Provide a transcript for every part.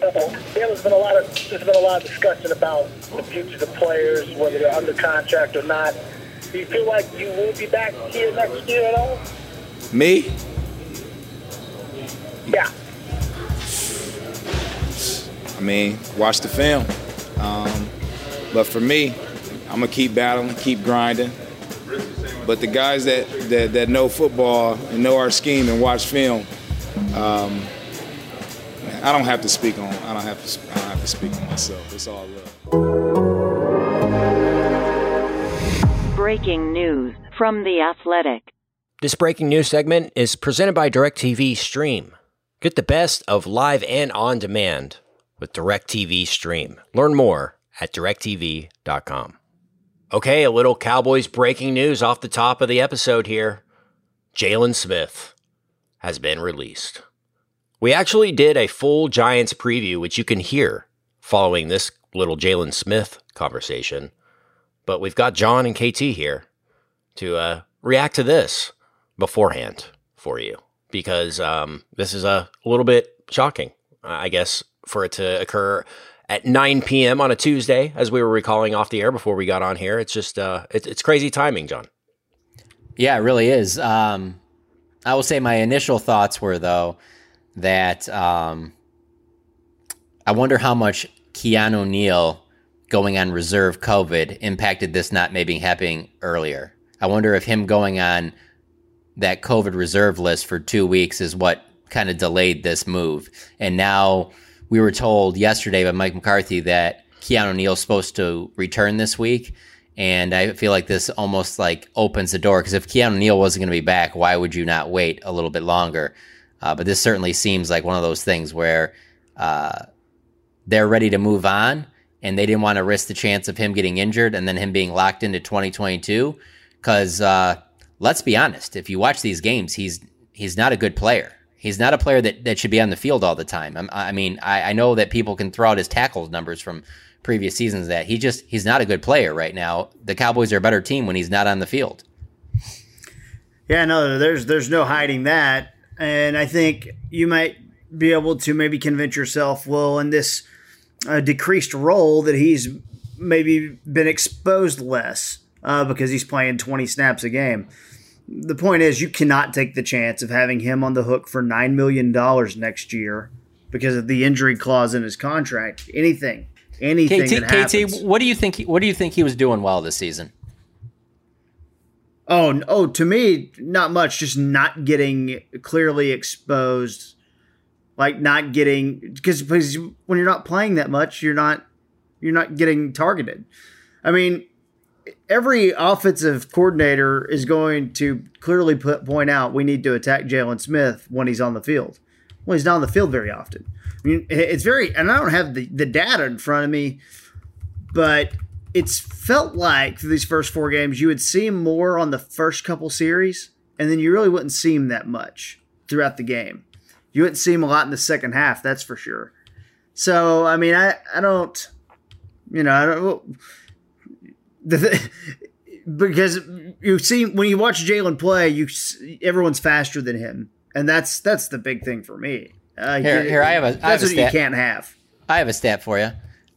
There's been a lot of there's been a lot of discussion about the future of the players, whether they're under contract or not. Do you feel like you will be back here next year at all? Me? Yeah. I mean, watch the film. Um, but for me, I'm gonna keep battling, keep grinding. But the guys that, that, that know football and know our scheme and watch film, um, I don't have to speak on. I don't have to. I don't have to speak on myself. It's all love. Breaking news from the Athletic. This breaking news segment is presented by DirecTV Stream. Get the best of live and on demand with DirecTV Stream. Learn more at directv.com. Okay, a little Cowboys breaking news off the top of the episode here. Jaylon Smith has been released. We actually did a full Giants preview, which you can hear following this little Jaylon Smith conversation. But we've got John and KT here to uh, react to this beforehand for you because um, this is a little bit shocking, I guess, for it to occur at 9 p.m. on a Tuesday, as we were recalling off the air before we got on here. It's just, uh, it, it's crazy timing, John. Yeah, it really is. Um, I will say my initial thoughts were, though, that um, I wonder how much Keanu Neal going on reserve COVID impacted this not maybe happening earlier. I wonder if him going on that COVID reserve list for two weeks is what kind of delayed this move. And now we were told yesterday by Mike McCarthy that Keanu Neal's supposed to return this week. And I feel like this almost like opens the door because if Keanu Neal wasn't going to be back, why would you not wait a little bit longer? Uh, but this certainly seems like one of those things where uh, they're ready to move on and they didn't want to risk the chance of him getting injured and then him being locked into 2022. Because uh, let's be honest, if you watch these games, he's he's not a good player. He's not a player that, that should be on the field all the time. I, I mean, I, I know that people can throw out his tackles numbers from previous seasons that he just he's not a good player right now. The Cowboys are a better team when he's not on the field. Yeah, no, there's there's no hiding that, and I think you might be able to maybe convince yourself, well, in this uh, decreased role, that he's maybe been exposed less uh, because he's playing 20 snaps a game the point is, you cannot take the chance of having him on the hook for nine million dollars next year because of the injury clause in his contract. Anything, anything. KT, KT, what do you think? He, what do you think he was doing well this season? Oh, oh, to me, not much. Just not getting clearly exposed, like not getting because because when you're not playing that much, you're not you're not getting targeted. I mean, every offensive coordinator is going to clearly put, point out we need to attack Jaylon Smith when he's on the field. Well, he's not on the field very often. I mean, it's very, and I don't have the, the data in front of me, but it's felt like for these first four games, you would see him more on the first couple series, and then you really wouldn't see him that much throughout the game. You wouldn't see him a lot in the second half, that's for sure. So, I mean, I, I don't, you know, I don't the, because you see when you watch Jaylon play, you everyone's faster than him, and that's that's the big thing for me. Uh, Here- you- here, I have a- I That's have a what you can't have. I have a stat for you.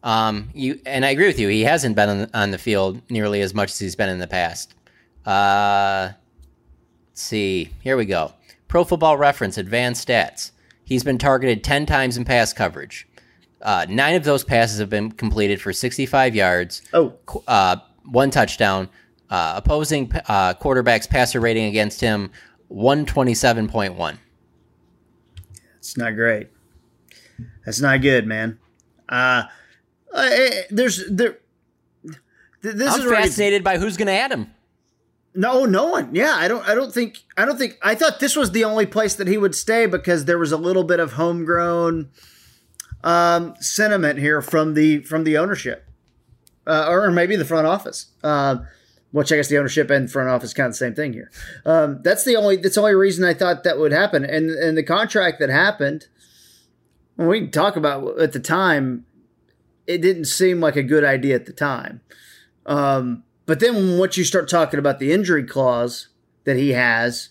Um, you and I agree with you. He hasn't been on, on the field nearly as much as he's been in the past. Uh, let's see. Here we go. Pro Football Reference Advanced Stats. He's been targeted ten times in pass coverage. Uh, nine of those passes have been completed for 65 yards, Oh, uh, one touchdown. Uh, opposing uh, quarterbacks passer rating against him 127.1. it's not great. That's not good, man. Uh, uh, eh, there's there. th- This I'm is where it gets- fascinated by who's going to add him. No, no one. Yeah, I don't. I don't think. I don't think. I thought this was the only place that he would stay because there was a little bit of homegrown um, sentiment here from the from the ownership, uh, or maybe the front office. Uh, which I guess the ownership and front office kind of the same thing here. Um, that's the only. That's the only reason I thought that would happen. And and the contract that happened. Well, we can talk about at the time. It didn't seem like a good idea at the time. Um, but then once you start talking about the injury clause that he has,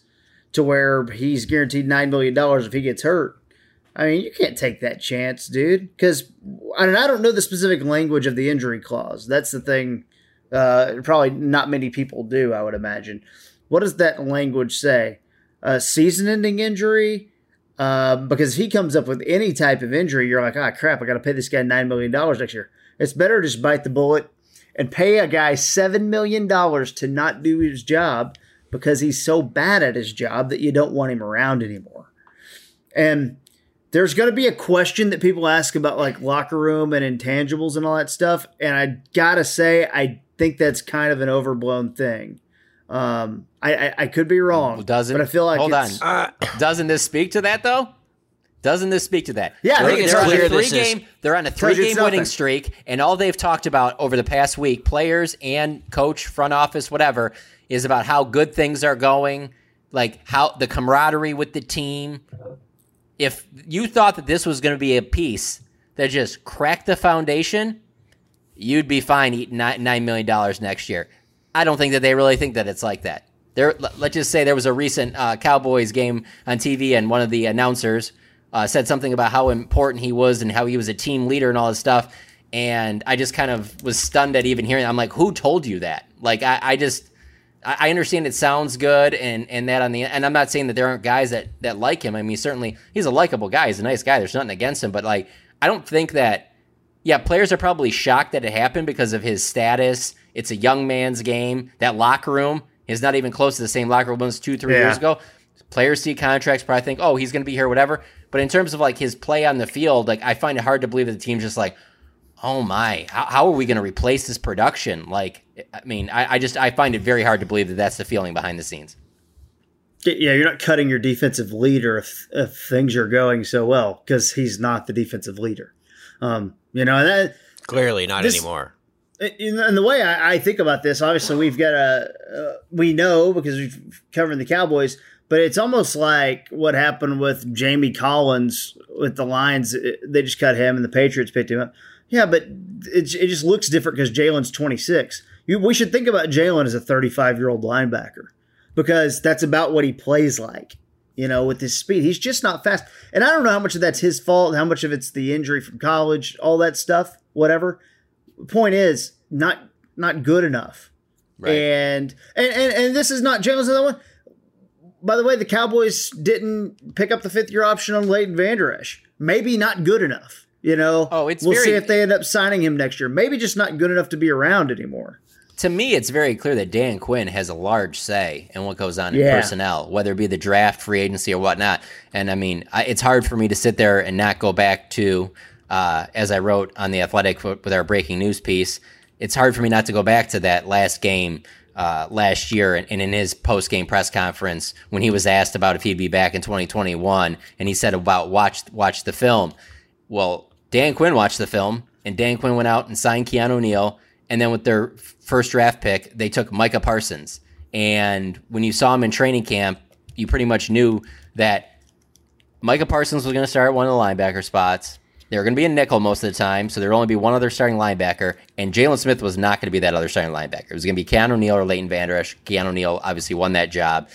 to where he's guaranteed nine million dollars if he gets hurt, I mean you can't take that chance, dude. Because and I don't know the specific language of the injury clause. That's the thing. Uh, probably not many people do. I would imagine. What does that language say? Uh, season-ending injury. Uh, because if he comes up with any type of injury, you're like, ah, crap, I got to pay this guy nine million dollars next year. It's better to just bite the bullet and pay a guy seven million dollars to not do his job because he's so bad at his job that you don't want him around anymore. And there's going to be a question that people ask about like locker room and intangibles and all that stuff. And I gotta say, I think that's kind of an overblown thing. Um, I, I, I could be wrong, Doesn't but I feel like hold it's- on. Doesn't this speak to that though? Doesn't this speak to that? Yeah, they're, think they're on clear a three this is- game. They're on a three game winning streak, and all they've talked about over the past week, players and coach, front office, whatever, is about how good things are going, like how the camaraderie with the team. If you thought that this was going to be a piece that just cracked the foundation, you'd be fine eating nine nine million dollars next year. I don't think that they really think that it's like that. There, let- let's just say there was a recent uh, Cowboys game on TV, and one of the announcers uh, said something about how important he was and how he was a team leader and all this stuff. And I just kind of was stunned at even hearing. I'm like, who told you that? Like, I, I just, I, I understand it sounds good, and and that on the, and I'm not saying that there aren't guys that that like him. I mean, certainly he's a likable guy. He's a nice guy. There's nothing against him, but like, I don't think that yeah, players are probably shocked that it happened because of his status. It's a young man's game. That locker room is not even close to the same locker room as two, three Yeah. years ago. Players see contracts, probably think, oh, he's going to be here, whatever. But in terms of like his play on the field, like I find it hard to believe that the team's just like, oh my, how, how are we going to replace this production? Like, I mean, I, I just I find it very hard to believe that that's the feeling behind the scenes. yeah, you're not cutting your defensive leader if, if things are going so well because he's not the defensive leader. Um, you know that Clearly not This- anymore. In, the way I, I think about this, obviously we've got a uh, we know because we've covered the Cowboys, but it's almost like what happened with Jamie Collins with the Lions. They just cut him, and the Patriots picked him up. Yeah, but it, it just looks different because Jaylon's 26. You, we should think about Jaylon as a 35 year old linebacker because that's about what he plays like. You know, with his speed, he's just not fast. And I don't know how much of that's his fault, how much of it's the injury from college, all that stuff, whatever point is not not good enough. And, and and and this is not Jaylon's another one. By the way, the Cowboys didn't pick up the fifth year option on Leighton Vander Esch. Maybe not good enough. You know. Oh, it's we'll very- see if they end up signing him next year. Maybe just not good enough to be around anymore. to me, it's very clear that Dan Quinn has a large say in what goes on in personnel, whether it be the draft, free agency, or whatnot. And I mean, I, it's hard for me to sit there and not go back to, uh, as I wrote on the Athletic with our breaking news piece. It's hard for me not to go back to that last game uh, last year and, and in his post game press conference when he was asked about if he'd be back in 2021, and he said about watch watch the film. Well, Dan Quinn watched the film, and Dan Quinn went out and signed Keanu Neal. And then with their first draft pick, they took Micah Parsons. And when you saw him in training camp, you pretty much knew that Micah Parsons was going to start one of the linebacker spots. They're going to be a nickel most of the time, so there'll only be one other starting linebacker, and Jaylon Smith was not going to be that other starting linebacker. It was going to be Keanu Neal or Leighton Vander Esch. Keanu Neal obviously won that job.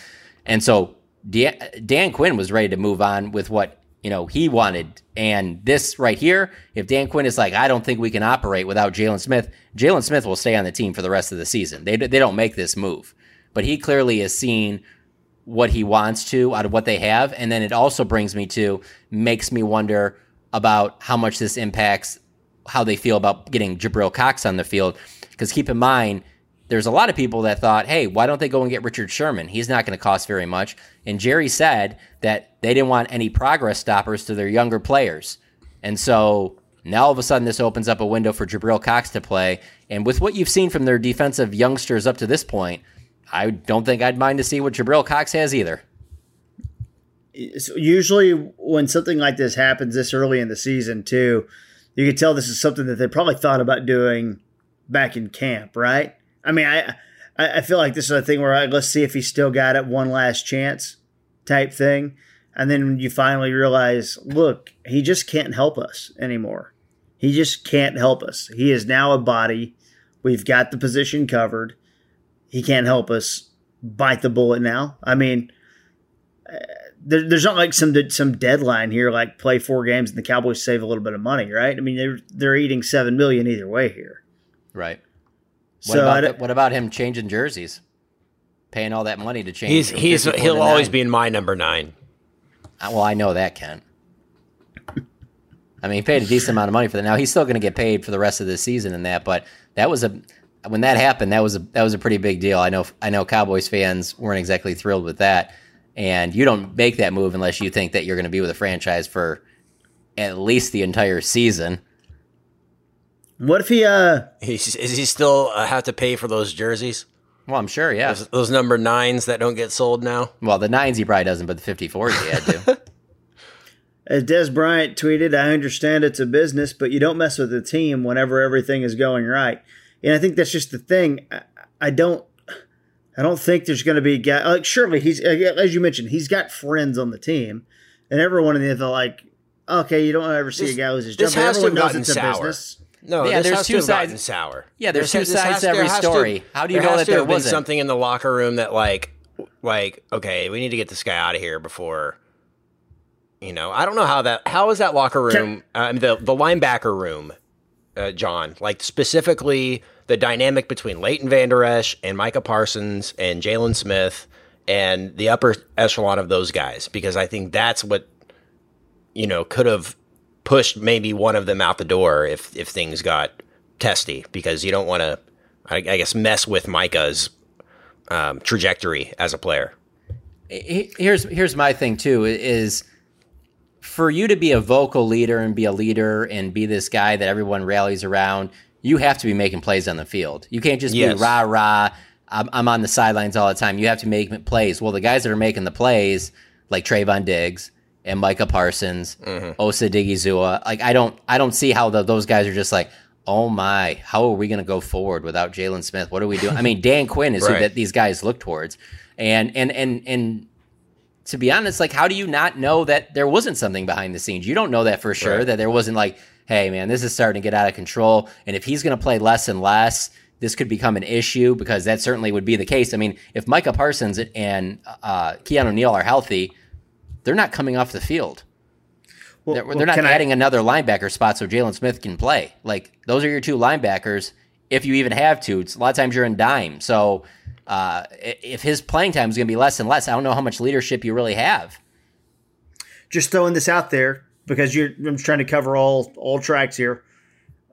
And so Dan, Dan Quinn was ready to move on with what you know he wanted. And this right here, if Dan Quinn is like, I don't think we can operate without Jaylon Smith, Jaylon Smith will stay on the team for the rest of the season. They they don't make this move, but he clearly is seeing what he wants to out of what they have, and then it also brings me to makes me wonder about how much this impacts how they feel about getting Jabril Cox on the field. Because keep in mind, there's a lot of people that thought, hey, why don't they go and get Richard Sherman? He's not going to cost very much. And Jerry said that they didn't want any progress stoppers to their younger players. And so now all of a sudden this opens up a window for Jabril Cox to play. And with what you've seen from their defensive youngsters up to this point, I don't think I'd mind to see what Jabril Cox has either. Usually when something like this happens this early in the season too, you can tell this is something that they probably thought about doing back in camp, right? I mean, I I feel like this is a thing where let's see if he still got it one last chance type thing. And then you finally realize, look, he just can't help us anymore. He just can't help us. He is now a body. We've got the position covered. He can't help us. Bite the bullet now. I mean, there, there's not like some some deadline here, like play four games and the Cowboys save a little bit of money, right? I mean, they're they're eating seven million either way here, right? What so about what about him changing jerseys, paying all that money to change? He's he's he'll always be in my number nine. Uh, well, I know that Kent. I mean, he paid a decent amount of money for that. Now he's still going to get paid for the rest of the season and that, but that was a when that happened, that was a that was a pretty big deal. I know I know Cowboys fans weren't exactly thrilled with that. And you don't make that move unless you think that you're going to be with a franchise for at least the entire season. What if he uh He's, is he still uh, have to pay for those jerseys? Well, I'm sure, yeah. Those, those, number nines that don't get sold now. Well, the nines he probably doesn't, but the 54s he had to. As Dez Bryant tweeted, I understand it's a business, but you don't mess with the team whenever everything is going right. And I think that's just the thing. I, I don't I don't think there's going to be a guy like surely he's as you mentioned he's got friends on the team, and everyone in the NFL like okay you don't ever see this, a guy lose his job. Everyone knows it's sour. business. No, yeah, there's two sides. Sour. Yeah, there's, there's two sides to every story. To, How do you know that there wasn't something in the locker room that like like okay we need to get this guy out of here before you know I don't know how that how is that locker room uh, the the linebacker room uh, John like specifically the dynamic between Leighton Vander Esch and Micah Parsons and Jaylon Smith and the upper echelon of those guys because I think that's what you know could have pushed maybe one of them out the door if if things got testy because you don't want to I, I, guess mess with Micah's um, trajectory as a player. Here's here's my thing too is for you to be a vocal leader and be a leader and be this guy that everyone rallies around you have to be making plays on the field. You can't just yes. be rah rah. I'm, I'm on the sidelines all the time. You have to make plays. Well, the guys that are making the plays, like Trevon Diggs and Micah Parsons, mm-hmm. Osa Odighizuwa, like I don't, I don't see how the, those guys are just like, oh my, how are we going to go forward without Jaylon Smith? What are we doing? I mean, Dan Quinn is right. who that these guys look towards, and and and and to be honest, like how do you not know that there wasn't something behind the scenes? You don't know that for sure. Right. That there wasn't like hey, man, this is starting to get out of control. And if he's going to play less and less, this could become an issue because that certainly would be the case. I mean, if Micah Parsons and uh, Keanu Neal are healthy, they're not coming off the field. Well, they're, well, they're, not adding I... another linebacker spot so Jaylon Smith can play. Like those are your two linebackers. If you even have to, it's, a lot of times you're in dime. So uh, if his playing time is going to be less and less, I don't know how much leadership you really have. Just throwing this out there because you're I'm trying to cover all all tracks here.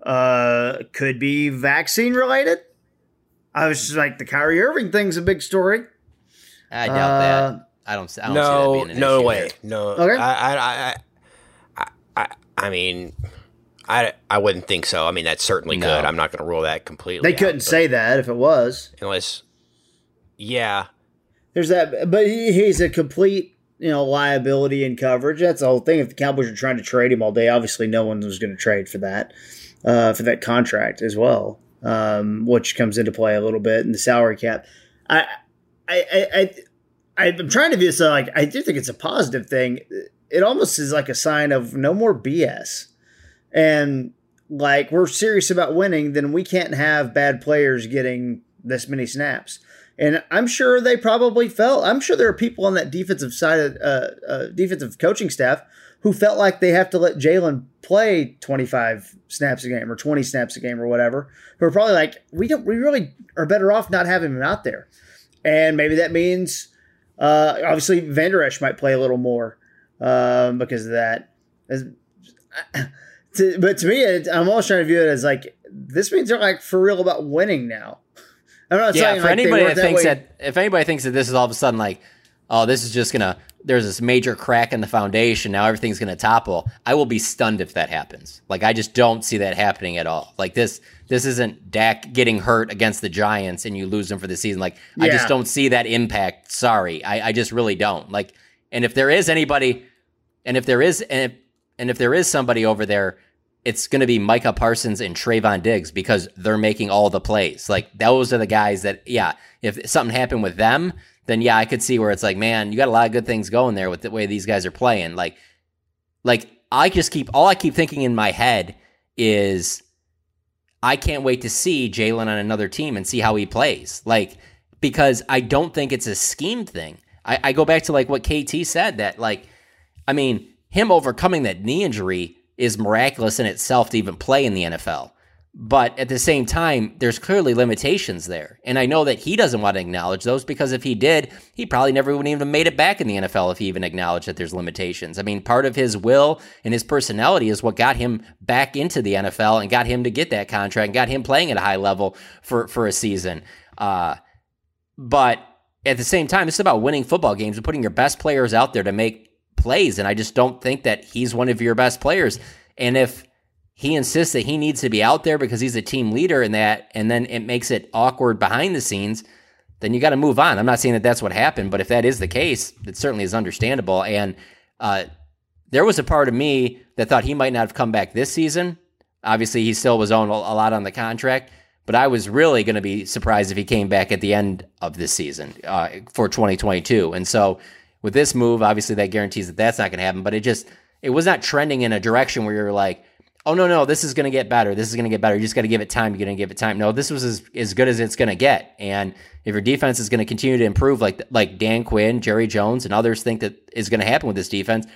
Uh, could be vaccine related. I was just like the Kyrie Irving thing's a big story. I doubt uh, that. I don't. I don't no, no way. Here. No. Okay. I, I, I, I, I mean, I, I wouldn't think so. I mean, that certainly no. could. I'm not going to rule that completely. They couldn't out, say that if it was. Unless, yeah. There's that, but he, he's a complete you know, liability and coverage. That's the whole thing. If the Cowboys are trying to trade him all day, obviously no one was going to trade for that, uh, for that contract as well, um, which comes into play a little bit in the salary cap. I, I, I, I, I'm trying to be so like I do think it's a positive thing. It almost is like a sign of no more BS. and like we're serious about winning, then we can't have bad players getting this many snaps. And I'm sure they probably felt. I'm sure there are people on that defensive side of uh, uh, defensive coaching staff who felt like they have to let Jaylon play 25 snaps a game or 20 snaps a game or whatever. Who are probably like, we don't. We really are better off not having him out there. And maybe that means, uh, obviously, Vander Esch might play a little more um, because of that. To, but to me, it, I'm always trying to view it as like this means they're like for real about winning now. I'm not yeah, saying for like, anybody weren't that thinks way- that if anybody thinks that this is all of a sudden like, oh, this is just gonna there's this major crack in the foundation, now everything's gonna topple, I will be stunned if that happens. Like I just don't see that happening at all. Like this this isn't Dak getting hurt against the Giants and you lose them for the season. Like I just don't see that impact. Sorry. I, I just really don't. Like and if there is anybody and if there is and if, and if there is somebody over there it's going to be Micah Parsons and Trevon Diggs because they're making all the plays. Like those are the guys that, yeah, if something happened with them, then yeah, I could see where it's like, man, you got a lot of good things going there with the way these guys are playing. Like, like I just keep all I keep thinking in my head is I can't wait to see Jaylon on another team and see how he plays. Like, because I don't think it's a scheme thing. I, I go back to like what KT said that like, I mean, him overcoming that knee injury is miraculous in itself to even play in the NFL. But at the same time, there's clearly limitations there. And I know that he doesn't want to acknowledge those because if he did, he probably never would even have made it back in the NFL if he even acknowledged that there's limitations. I mean, part of his will and his personality is what got him back into the NFL and got him to get that contract and got him playing at a high level for, for a season. Uh, but at the same time, it's about winning football games and putting your best players out there to make plays. And I just don't think that he's one of your best players. And if he insists that he needs to be out there because he's a team leader and that, and then it makes it awkward behind the scenes, then you got to move on. I'm not saying that that's what happened, but if that is the case, it certainly is understandable. And uh, there was a part of me that thought he might not have come back this season. Obviously, he still was a a lot on the contract, but I was really going to be surprised if he came back at the end of this season uh, for 2022. And so, with this move, obviously that guarantees that that's not going to happen. But it just it was not trending in a direction where you're like, oh no no, this is going to get better. This is going to get better. You just got to give it time. You're going to give it time. No, this was as, as good as it's going to get. And if your defense is going to continue to improve, like like Dan Quinn, Jerry Jones, and others think that is going to happen with this defense,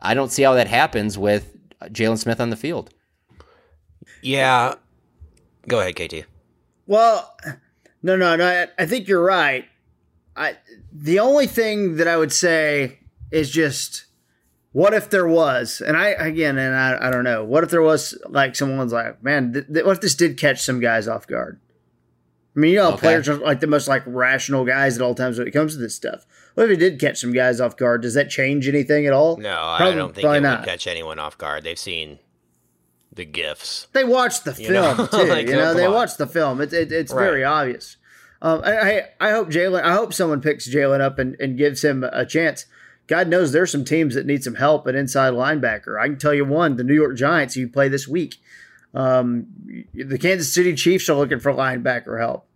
I don't see how that happens with uh, Jaylon Smith on the field. Yeah. Go ahead, KT. Well, no, no, no. I, I think you're right. I the only thing that I would say is just what if there was, and I again, and I, I don't know, what if there was like someone's like, man, th- th- what if this did catch some guys off guard? I mean, you know, Okay. players are like the most like rational guys at all times when it comes to this stuff. What if it did catch some guys off guard? Does that change anything at all? No, I Probably- don't think it not. would catch anyone off guard. They've seen the gifts They watched the You know? film too. Like, you know, they on. watched the film. It, it, it's Right. very obvious. Um, I, I hope Jaylon. I hope someone picks Jaylon up and, and gives him a chance. God knows there's some teams that need some help at inside linebacker. I can tell you one: the New York Giants, who play this week. Um, the Kansas City Chiefs are looking for linebacker help.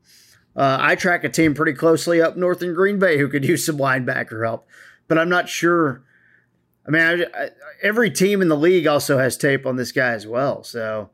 Uh, I track a team pretty closely up north in Green Bay who could use some linebacker help, but I'm not sure. I mean, I, I, every team in the league also has tape on this guy as well. So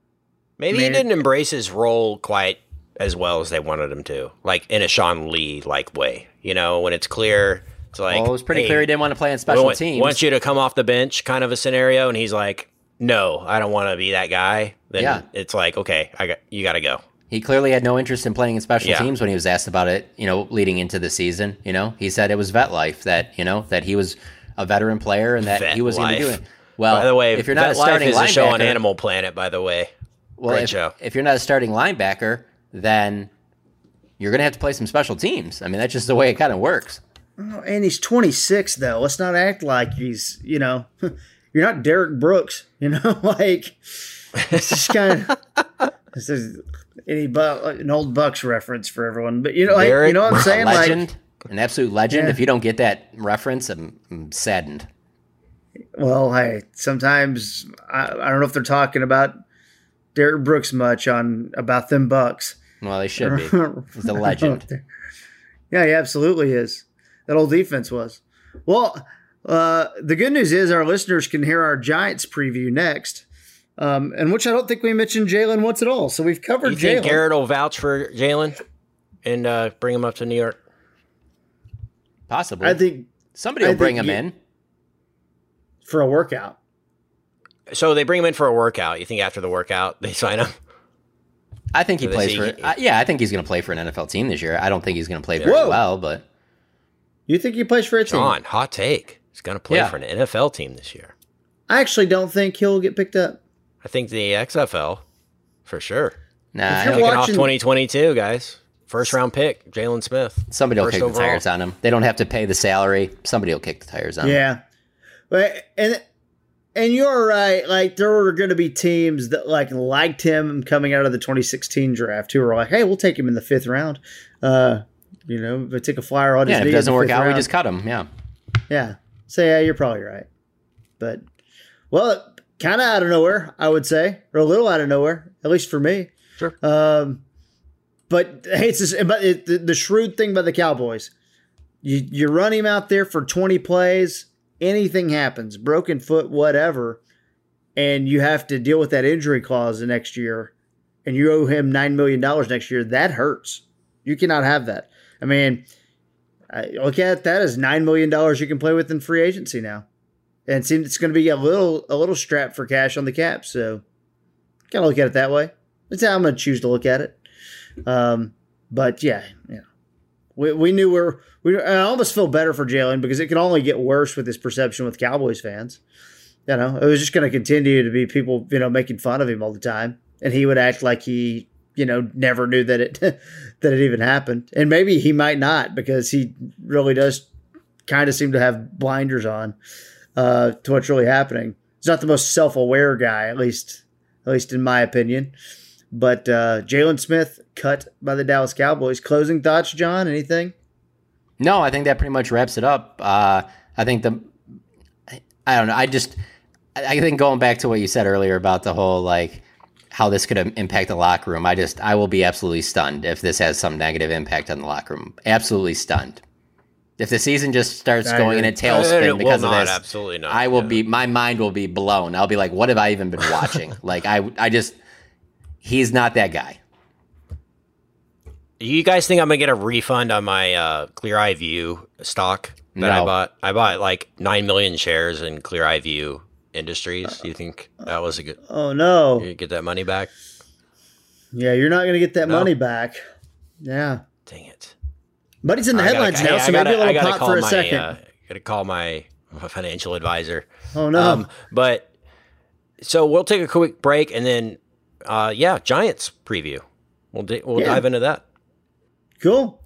Maybe he didn't embrace his role quite as well as they wanted him to, like in a Sean Lee like way. You know, when it's clear, it's like well, it was pretty hey, clear he didn't want to play on special want, teams. want you to come off the bench, kind of a scenario, and he's like, "No, I don't want to be that guy." Then Yeah. it's like, okay, I got you, got to go. He clearly had no interest in playing in special Yeah. teams when he was asked about it, you know, leading into the season. You know, he said it was vet life that, you know, that he was a veteran player and that Vet he was going to do it. Well, by the way, if you're not a starting is a show on Animal Planet. By the way, well, great if, show. if you're not a starting linebacker, then you're going to have to play some special teams. I mean, that's just the way it kind of works. Oh, and he's 26 though. Let's not act like he's, you know, you're not Derrick Brooks, you know, like it's just kind of this is any bu- an old Bucs reference for everyone, but you know, like, you know what I'm saying? A Like, an absolute legend. Yeah. If you don't get that reference, I'm, I'm saddened. well, hey, sometimes I, I don't know if they're talking about Derrick Brooks much on about them Bucs. Well, they should be. He's a legend. Yeah, he absolutely is. That old defense was. Well, uh, the good news is our listeners can hear our Giants preview next. Um, and which I don't think we mentioned Jaylon once at all. So we've covered Jaylon. You think Jalen. Garrett will vouch for Jaylon and uh, bring him up to New York? Possibly. I think somebody I will bring him you- in. for a workout. So they bring him in for a workout. You think after the workout they sign him? I think he So plays see- for. Uh, yeah, I think he's going to play for an NFL team this year. I don't think he's going to play very Whoa. well, but You think he plays for a team? John, hot take. He's going to play Yeah. for an NFL team this year. I actually don't think he'll get picked up. I think the XFL for sure. nah, If I you're don't- off watching- 2022, guys. First round pick, Jaylon Smith. somebody will First kick the tires on him. They don't have to pay the salary. Somebody will kick the tires on him. Yeah, but and and you're right. Like there were going to be teams that like liked him coming out of the 2016 draft who were like, "Hey, we'll take him in the fifth round." Uh, you know, but take a flyer on his Yeah, if it doesn't work out, we just cut him. Yeah. yeah. So yeah, you're probably right. But well, kind of out of nowhere, I would say, or a little out of nowhere, at least for me. Sure. Um, but hey, it's just, but it, the, the shrewd thing by the Cowboys, you you run him out there for 20 plays, anything happens, broken foot, whatever, and you have to deal with that injury clause the next year, and you owe him nine million dollars next year. That hurts. You cannot have that. I mean, look at that as nine million dollars you can play with in free agency now, and it seems it's going to be a little a little strap for cash on the cap. So, kind of look at it that way. That's how I'm going to choose to look at it. Um, but yeah, yeah, we we knew we're we. I almost feel better for Jaylon because it can only get worse with his perception with Cowboys fans. You know, it was just going to continue to be people you know making fun of him all the time, and he would act like he you know never knew that it that it even happened, and maybe he might not because he really does kind of seem to have blinders on uh, to what's really happening. He's not the most self aware guy, at least at least in my opinion. But uh, Jaylon Smith cut by the Dallas Cowboys. Closing thoughts, John? Anything? No, I think that pretty much wraps it up. Uh, I think the, I don't know. I just, I I think going back to what you said earlier about the whole like how this could impact the locker room. I just, I will be absolutely stunned if this has some negative impact on the locker room. Absolutely stunned. If the season just starts I going in a. Tailspin it will because of not, this, absolutely not, I will yeah. be, my mind will be blown. I'll be like, what have I even been watching? like, I, I just, he's not that guy. You guys think I'm gonna get a refund on my uh, Clear Eye View stock that I bought? I bought like nine million shares in Clear Eye View Industries. Do you think that was a good? Oh no! You get that money back? Yeah, you're not going to get that No. money back. Yeah, Dang it! but he's in the I gotta- headlines hey, now, I so gotta- maybe a I little gotta pop for a my, second. Uh, gotta call my, my financial advisor. oh no! Um, but so we'll take a quick break and then, uh, yeah, Giants preview. We'll di- we'll Yeah. dive into that. cool.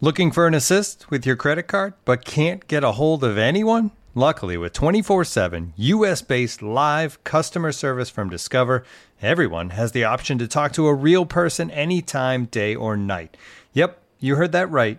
Looking for an assist with your credit card but can't get a hold of anyone? Luckily, with 24 7 US based live customer service from Discover, everyone has the option to talk to a real person anytime, day or night. Yep, you heard that right.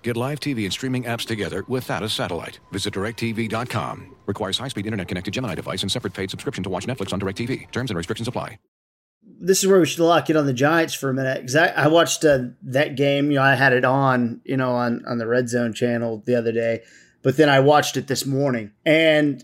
Get live TV and streaming apps together without a satellite. Visit directv.com. Requires high-speed internet-connected Gemini device and separate paid subscription to watch Netflix on DirecTV. Terms and restrictions apply. This is where we should lock in on the Giants for a minute because I, I, watched uh, that game. You know, I had it on, you know, on on the Red Zone channel the other day, but then I watched it this morning, and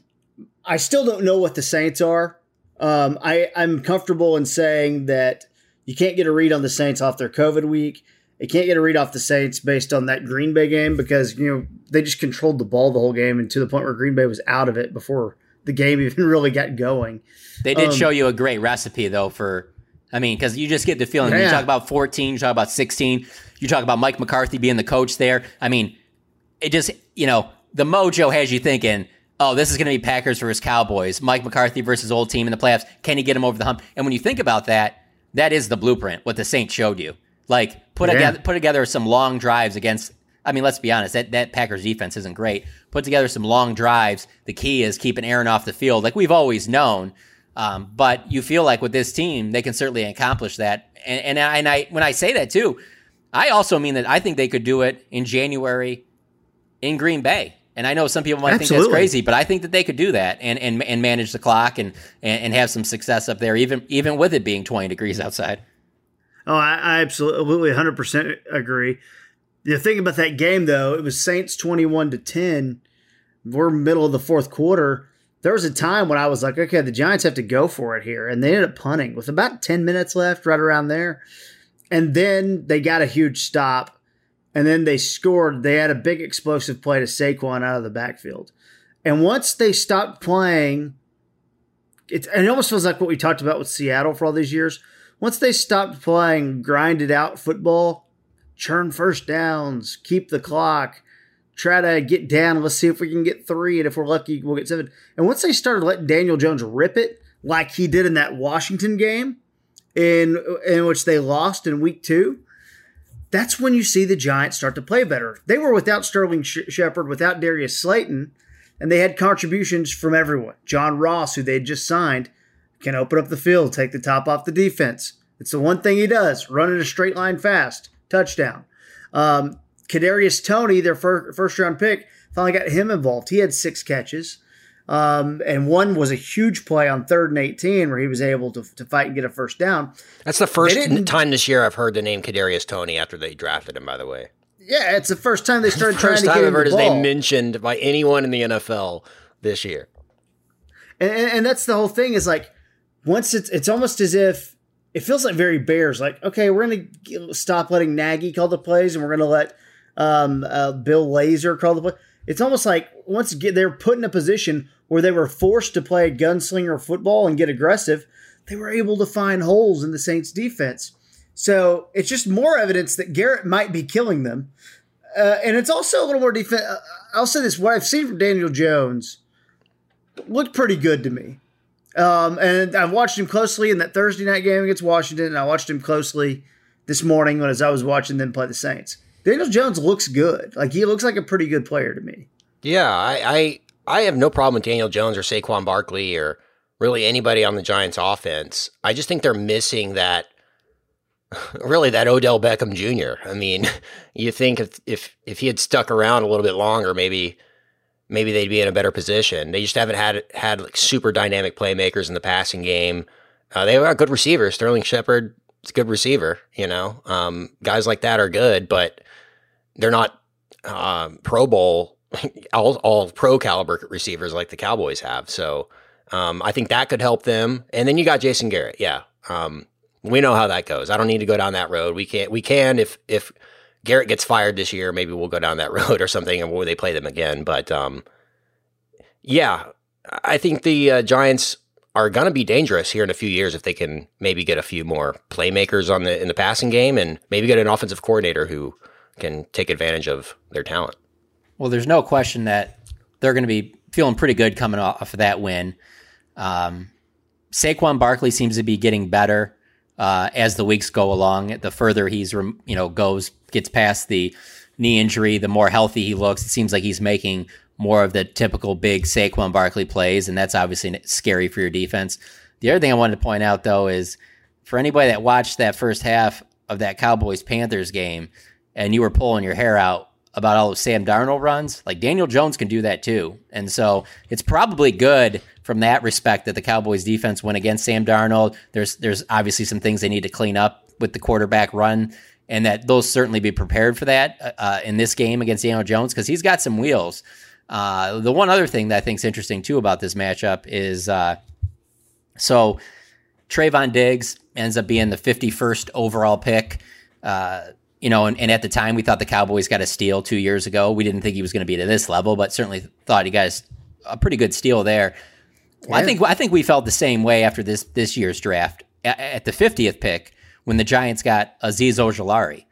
I still don't know what the Saints are. Um, I I'm comfortable in saying that you can't get a read on the Saints off their COVID week. You can't get a read off the Saints based on that Green Bay game because you know they just controlled the ball the whole game and to the point where Green Bay was out of it before the game even really got going. They did um, show you a great recipe though for I mean, because you just get the feeling yeah. you talk about 14, you talk about 16, you talk about Mike McCarthy being the coach there. I mean, it just, you know, the mojo has you thinking, oh, this is going to be Packers versus Cowboys, Mike McCarthy versus old team in the playoffs. Can he get him over the hump? And when you think about that, that is the blueprint, what the Saints showed you. Like, put, yeah. together, put together some long drives against I mean, let's be honest, that, that Packers defense isn't great. Put together some long drives. The key is keeping Aaron off the field, like we've always known. Um, but you feel like with this team, they can certainly accomplish that. And, and, I, and I, when I say that too, I also mean that I think they could do it in January in Green Bay. And I know some people might Absolutely. think that's crazy, but I think that they could do that and, and, and manage the clock and, and, and have some success up there, even, even with it being 20 degrees outside. Oh, I, I absolutely 100% agree. The thing about that game, though, it was Saints 21 to 10. We're middle of the fourth quarter. There was a time when I was like, okay, the Giants have to go for it here. And they ended up punting with about 10 minutes left, right around there. And then they got a huge stop. And then they scored. They had a big explosive play to Saquon out of the backfield. And once they stopped playing, it, it almost feels like what we talked about with Seattle for all these years. Once they stopped playing grinded out football, churn first downs, keep the clock, try to get down. Let's see if we can get three, and if we're lucky, we'll get seven. And once they started letting Daniel Jones rip it like he did in that Washington game, in in which they lost in week two, that's when you see the Giants start to play better. They were without Sterling Shepard, without Darius Slayton, and they had contributions from everyone. John Ross, who they had just signed, can open up the field, take the top off the defense. It's the one thing he does: run in a straight line fast touchdown. Um, Kadarius Toney, their fir- first round pick, finally got him involved. He had six catches. Um, and one was a huge play on third and 18 where he was able to, to fight and get a first down. That's the first time this year I've heard the name Kadarius Toney after they drafted him, by the way. Yeah, it's the first time they started the trying to get him I've heard his name mentioned by anyone in the NFL this year. And, and, and that's the whole thing is like, once it's, it's almost as if it feels like very Bears. Like, okay, we're going to stop letting Nagy call the plays, and we're going to let um, uh, Bill Lazor call the play. It's almost like once again they're put in a position where they were forced to play gunslinger football and get aggressive. They were able to find holes in the Saints' defense. So it's just more evidence that Garrett might be killing them. Uh, and it's also a little more defense. Uh, I'll say this: what I've seen from Daniel Jones looked pretty good to me. Um, and I've watched him closely in that Thursday night game against Washington, and I watched him closely this morning when as I was watching them play the Saints. Daniel Jones looks good. Like he looks like a pretty good player to me. Yeah, I I, I have no problem with Daniel Jones or Saquon Barkley or really anybody on the Giants offense. I just think they're missing that really that Odell Beckham Jr. I mean, you think if if if he had stuck around a little bit longer, maybe maybe they'd be in a better position. They just haven't had had like super dynamic playmakers in the passing game. Uh, they have good receivers. Sterling Shepard is a good receiver. You know, um, guys like that are good, but they're not um, Pro Bowl all, all pro caliber receivers like the Cowboys have. So um, I think that could help them. And then you got Jason Garrett. Yeah, um, we know how that goes. I don't need to go down that road. We can't. we can if if Garrett gets fired this year, maybe we'll go down that road or something, and they play them again. But um, yeah, I think the uh, Giants are going to be dangerous here in a few years if they can maybe get a few more playmakers on the in the passing game and maybe get an offensive coordinator who can take advantage of their talent. Well, there's no question that they're going to be feeling pretty good coming off of that win. Um, Saquon Barkley seems to be getting better uh, as the weeks go along. The further he's you know goes gets past the knee injury, the more healthy he looks. It seems like he's making more of the typical big Saquon Barkley plays, and that's obviously scary for your defense. The other thing I wanted to point out though is for anybody that watched that first half of that Cowboys Panthers game and you were pulling your hair out about all of Sam Darnold runs, like Daniel Jones can do that too. And so it's probably good from that respect that the Cowboys defense went against Sam Darnold. There's there's obviously some things they need to clean up with the quarterback run and that they'll certainly be prepared for that uh, uh in this game against Daniel Jones because he's got some wheels. Uh, the one other thing that I think is interesting too about this matchup is uh, so Trevon Diggs ends up being the 51st overall pick. Uh, you know, and, and, at the time we thought the Cowboys got a steal two years ago. We didn't think he was going to be to this level, but certainly thought he got a pretty good steal there. Yeah. I think I think we felt the same way after this this year's draft at, at the 50th pick when the Giants got Azeez Ojulari.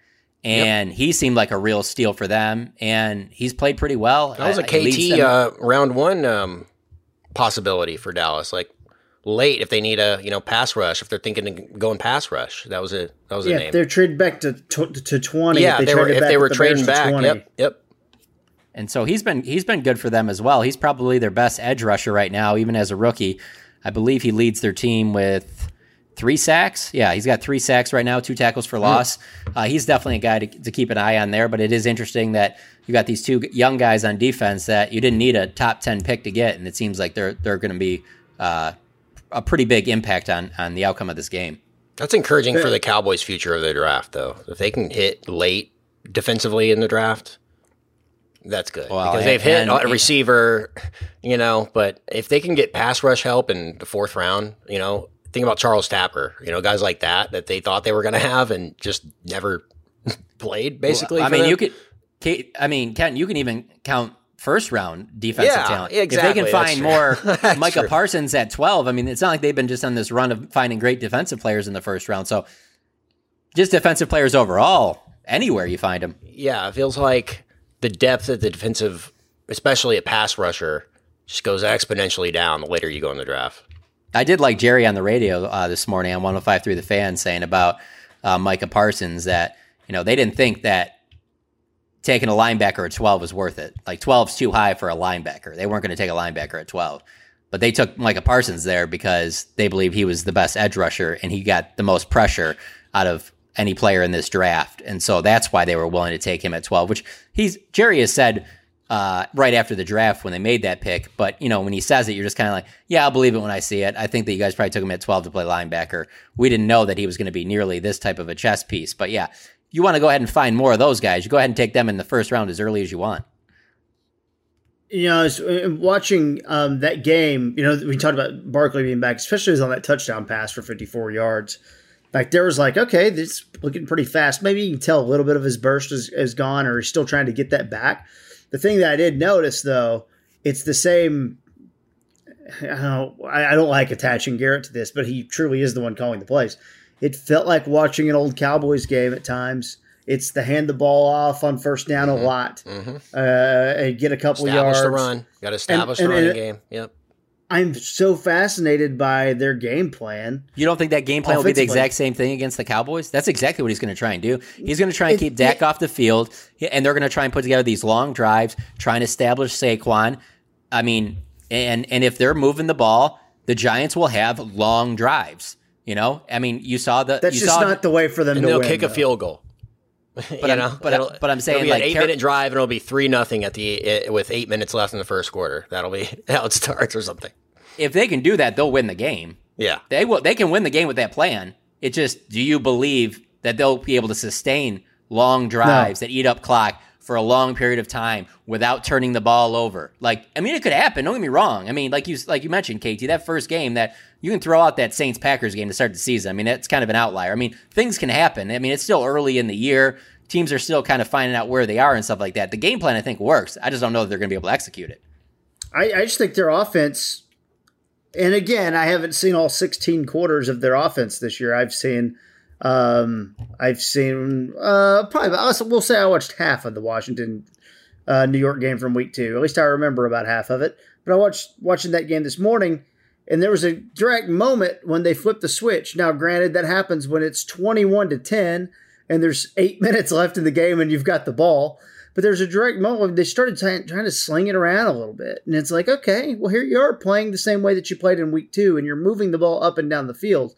And yep. he seemed like a real steal for them, and he's played pretty well. That was a KT uh, round one um, possibility for Dallas. Like late if they need a you know pass rush if they're thinking of going pass rush. That was a that was yeah, a name. They're trading back to to twenty. Yeah, if they, they were if they were the trading back. 20. Yep, yep. And so he's been he's been good for them as well. He's probably their best edge rusher right now, even as a rookie. I believe he leads their team with three sacks. Yeah, he's got three sacks right now, two tackles for loss. Uh, he's definitely a guy to, to keep an eye on there. But it is interesting that you got these two young guys on defense that you didn't need a top ten pick to get, and it seems like they're they're going to be uh, a pretty big impact on on the outcome of this game. That's encouraging for the Cowboys' future of the draft, though. If they can hit late defensively in the draft, that's good well, because they've hit a receiver, you know. But if they can get pass rush help in the fourth round, you know, think about Charles Tapper, you know, guys like that that they thought they were going to have and just never played. Basically, well, I mean, them. you could. I mean, Ken, you can even count first round defensive yeah, talent. Exactly. If they can find more Micah true. Parsons at 12, I mean, it's not like they've been just on this run of finding great defensive players in the first round. So just defensive players overall, anywhere you find them. Yeah, it feels like the depth of the defensive, especially a pass rusher, just goes exponentially down the later you go in the draft. I did like Jerry on the radio uh, this morning on 105.3 The Fan saying about uh, Micah Parsons that, you know, they didn't think that taking a linebacker at 12 was worth it. Like 12's too high for a linebacker. They weren't going to take a linebacker at 12. But they took Micah Parsons there because they believe he was the best edge rusher and he got the most pressure out of any player in this draft. And so that's why they were willing to take him at 12, which he's Jerry has said uh, right after the draft when they made that pick. But, you know, when he says it, you're just kind of like, yeah, I'll believe it when I see it. I think that you guys probably took him at 12 to play linebacker. We didn't know that he was going to be nearly this type of a chess piece. But yeah, you want to go ahead and find more of those guys, you go ahead and take them in the first round as early as you want. You know, uh, watching um, that game, you know, we talked about Barkley being back, especially on that touchdown pass for 54 yards. Like there was like, okay, this looking pretty fast. Maybe you can tell a little bit of his burst is, is gone, or he's still trying to get that back. The thing that I did notice though, it's the same. I don't, I don't like attaching Garrett to this, but he truly is the one calling the plays. It felt like watching an old Cowboys game at times. It's the hand the ball off on first down mm-hmm. a lot, mm-hmm. uh, and get a couple establish yards. the run. Got to establish and, the running game. Yep. I'm so fascinated by their game plan. You don't think that game plan will be the exact same thing against the Cowboys? That's exactly what he's going to try and do. He's going to try and keep Dak off the field, and they're going to try and put together these long drives, try and establish Saquon. I mean, and and if they're moving the ball, the Giants will have long drives. You know, I mean, you saw the. That's just saw, not the way for them and to they'll win, kick though. a field goal. But I'm, know, but, but I'm saying it'll be like an eight minute drive and it'll be three nothing at the with eight minutes left in the first quarter. That'll be how it starts or something. If they can do that, they'll win the game. Yeah, they will. They can win the game with that plan. It just, do you believe that they'll be able to sustain long drives no. that eat up clock for a long period of time without turning the ball over. Like, I mean, it could happen. Don't get me wrong. I mean, like you like you mentioned, KT, that first game that you can throw out that Saints Packers game to start the season. I mean, that's kind of an outlier. I mean, things can happen. I mean, it's still early in the year. Teams are still kind of finding out where they are and stuff like that. The game plan, I think, works. I just don't know that they're going to be able to execute it. I, I just think their offense, and again, I haven't seen all 16 quarters of their offense this year. I've seen um, I've seen uh, probably we'll say I watched half of the Washington uh, New York game from week two. At least I remember about half of it. But I watched watching that game this morning, And there was a direct moment when they flipped the switch. Now, granted, that happens when it's 21 to 10 and there's eight minutes left in the game and you've got the ball. But there's a direct moment they started trying to sling it around a little bit. And it's like, okay, well, here you are playing the same way that you played in week two and you're moving the ball up and down the field.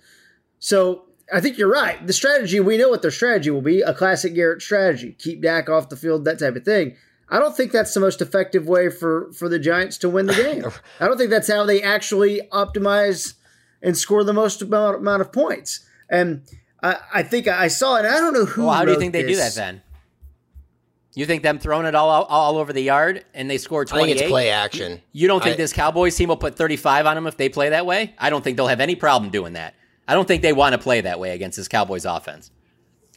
So I think you're right. The strategy, we know what their strategy will be a classic Garrett strategy keep Dak off the field, that type of thing. I don't think that's the most effective way for, for the Giants to win the game. I don't think that's how they actually optimize and score the most amount, amount of points. And I, I think I saw it. I don't know who. Well, how do you wrote think they do that this. then? You think them throwing it all out, all over the yard and they score I think it's play action. You don't think I- this Cowboys team will put 35 on them if they play that way? I don't think they'll have any problem doing that. I don't think they want to play that way against this Cowboys offense.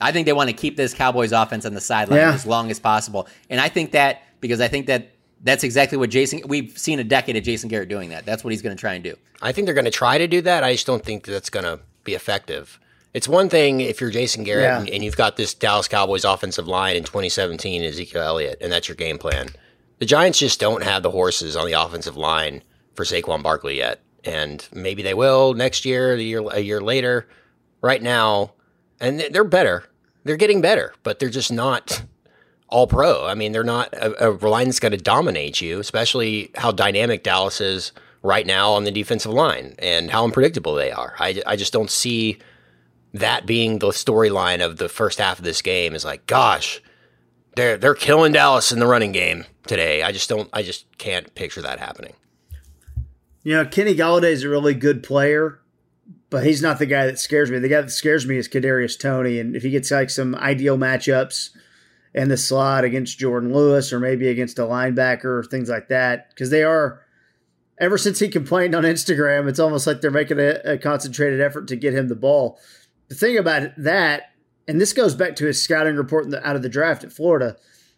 I think they want to keep this Cowboys offense on the sideline Yeah. as long as possible. And I think that because I think that that's exactly what Jason we've seen a decade of Jason Garrett doing that. That's what he's going to try and do. I think they're going to try to do that. I just don't think that's going to be effective. It's one thing if you're Jason Garrett Yeah. and, and you've got this Dallas Cowboys offensive line in 2017, Ezekiel Elliott, and that's your game plan. The Giants just don't have the horses on the offensive line for Saquon Barkley yet, and maybe they will next year, a year, a year later. Right now, and they- they're better. They're getting better, but they're just not all pro. I mean, they're not a, a line that's going to dominate you, especially how dynamic Dallas is right now on the defensive line and how unpredictable they are. I, I just don't see that being the storyline of the first half of this game. Is like, gosh, they're they're killing Dallas in the running game today. I just don't. I just can't picture that happening. You know, Kenny Golladay is a really good player, but he's not the guy that scares me. The guy that scares me is Kadarius Toney, and if he gets like some ideal matchups in the slot against Jordan Lewis or maybe against a linebacker or things like that, because they are. Ever since he complained on Instagram, it's almost like they're making a, a concentrated effort to get him the ball. The thing about that, and this goes back to his scouting report the, out of the draft at Florida,